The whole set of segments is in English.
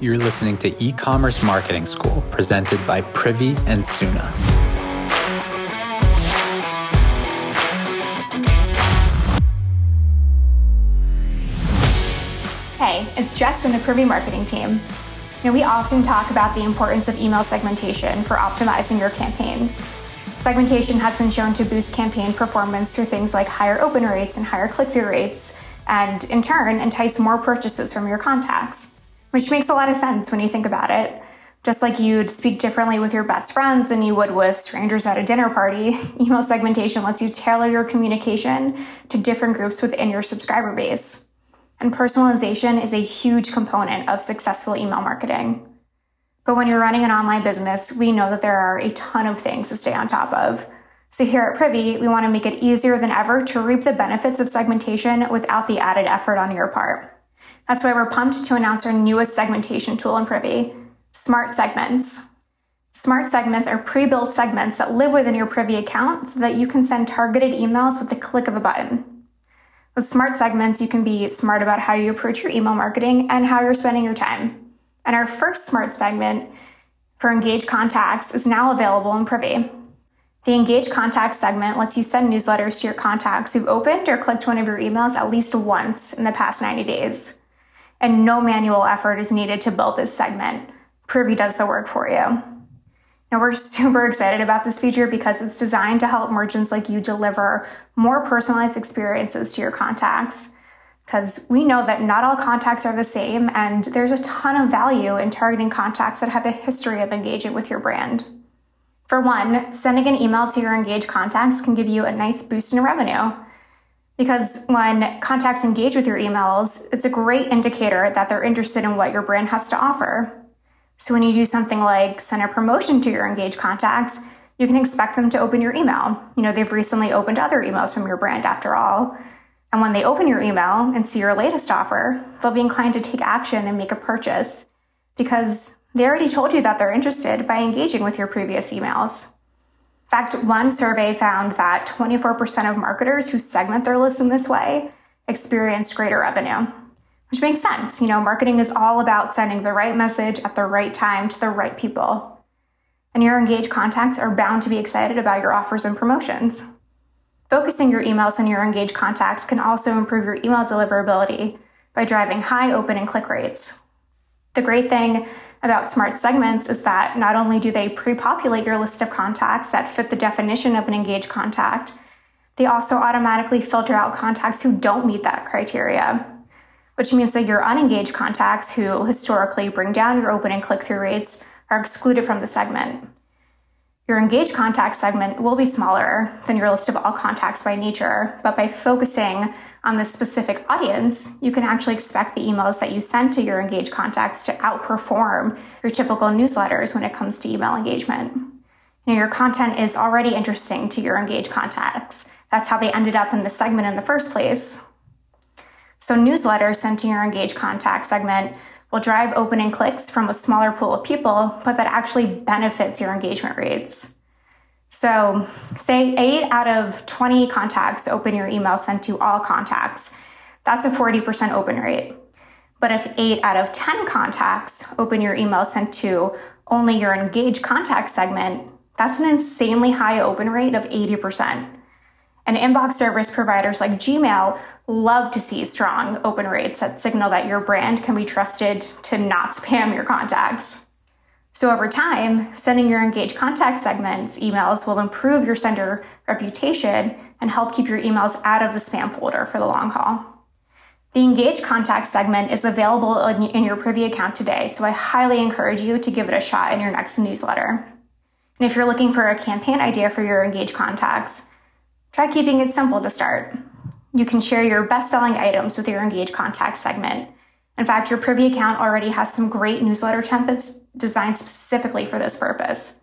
You're listening to E Commerce Marketing School, presented by Privy and Suna. Hey, it's Jess from the Privy Marketing team. You know, we often talk about the importance of email segmentation for optimizing your campaigns. Segmentation has been shown to boost campaign performance through things like higher open rates and higher click through rates, and in turn, entice more purchases from your contacts which makes a lot of sense when you think about it. Just like you'd speak differently with your best friends than you would with strangers at a dinner party, email segmentation lets you tailor your communication to different groups within your subscriber base. And personalization is a huge component of successful email marketing. But when you're running an online business, we know that there are a ton of things to stay on top of. So here at Privy, we want to make it easier than ever to reap the benefits of segmentation without the added effort on your part. That's why we're pumped to announce our newest segmentation tool in Privy, Smart Segments. Smart segments are pre built segments that live within your Privy account so that you can send targeted emails with the click of a button. With smart segments, you can be smart about how you approach your email marketing and how you're spending your time. And our first smart segment for engaged contacts is now available in Privy. The engaged contacts segment lets you send newsletters to your contacts who've opened or clicked one of your emails at least once in the past 90 days and no manual effort is needed to build this segment. Privy does the work for you. Now, we're super excited about this feature because it's designed to help merchants like you deliver more personalized experiences to your contacts. Because we know that not all contacts are the same, and there's a ton of value in targeting contacts that have a history of engaging with your brand. For one, sending an email to your engaged contacts can give you a nice boost in revenue. Because when contacts engage with your emails, it's a great indicator that they're interested in what your brand has to offer. So when you do something like send a promotion to your engaged contacts, you can expect them to open your email. You know, they've recently opened other emails from your brand after all. And when they open your email and see your latest offer, they'll be inclined to take action and make a purchase because they already told you that they're interested by engaging with your previous emails. In fact, one survey found that 24% of marketers who segment their lists in this way experienced greater revenue, which makes sense. You know, marketing is all about sending the right message at the right time to the right people. And your engaged contacts are bound to be excited about your offers and promotions. Focusing your emails on your engaged contacts can also improve your email deliverability by driving high open and click rates. The great thing about smart segments is that not only do they pre populate your list of contacts that fit the definition of an engaged contact, they also automatically filter out contacts who don't meet that criteria, which means that your unengaged contacts who historically bring down your open and click through rates are excluded from the segment. Your engaged contact segment will be smaller than your list of all contacts by nature, but by focusing on this specific audience, you can actually expect the emails that you send to your engaged contacts to outperform your typical newsletters when it comes to email engagement. You know, your content is already interesting to your engaged contacts. That's how they ended up in the segment in the first place. So, newsletters sent to your engaged contact segment will drive opening clicks from a smaller pool of people, but that actually benefits your engagement rates. So, say 8 out of 20 contacts open your email sent to all contacts. That's a 40% open rate. But if 8 out of 10 contacts open your email sent to only your engaged contact segment, that's an insanely high open rate of 80%. And inbox service providers like Gmail love to see strong open rates that signal that your brand can be trusted to not spam your contacts. So, over time, sending your engaged contact segments emails will improve your sender reputation and help keep your emails out of the spam folder for the long haul. The engaged contact segment is available in your Privy account today, so I highly encourage you to give it a shot in your next newsletter. And if you're looking for a campaign idea for your engaged contacts, Try keeping it simple to start. You can share your best selling items with your engaged contact segment. In fact, your Privy account already has some great newsletter templates designed specifically for this purpose.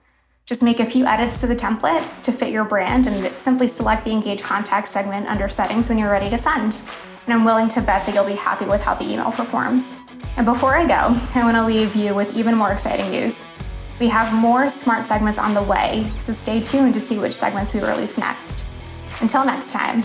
Just make a few edits to the template to fit your brand and simply select the engaged contact segment under settings when you're ready to send. And I'm willing to bet that you'll be happy with how the email performs. And before I go, I want to leave you with even more exciting news. We have more smart segments on the way, so stay tuned to see which segments we release next. Until next time.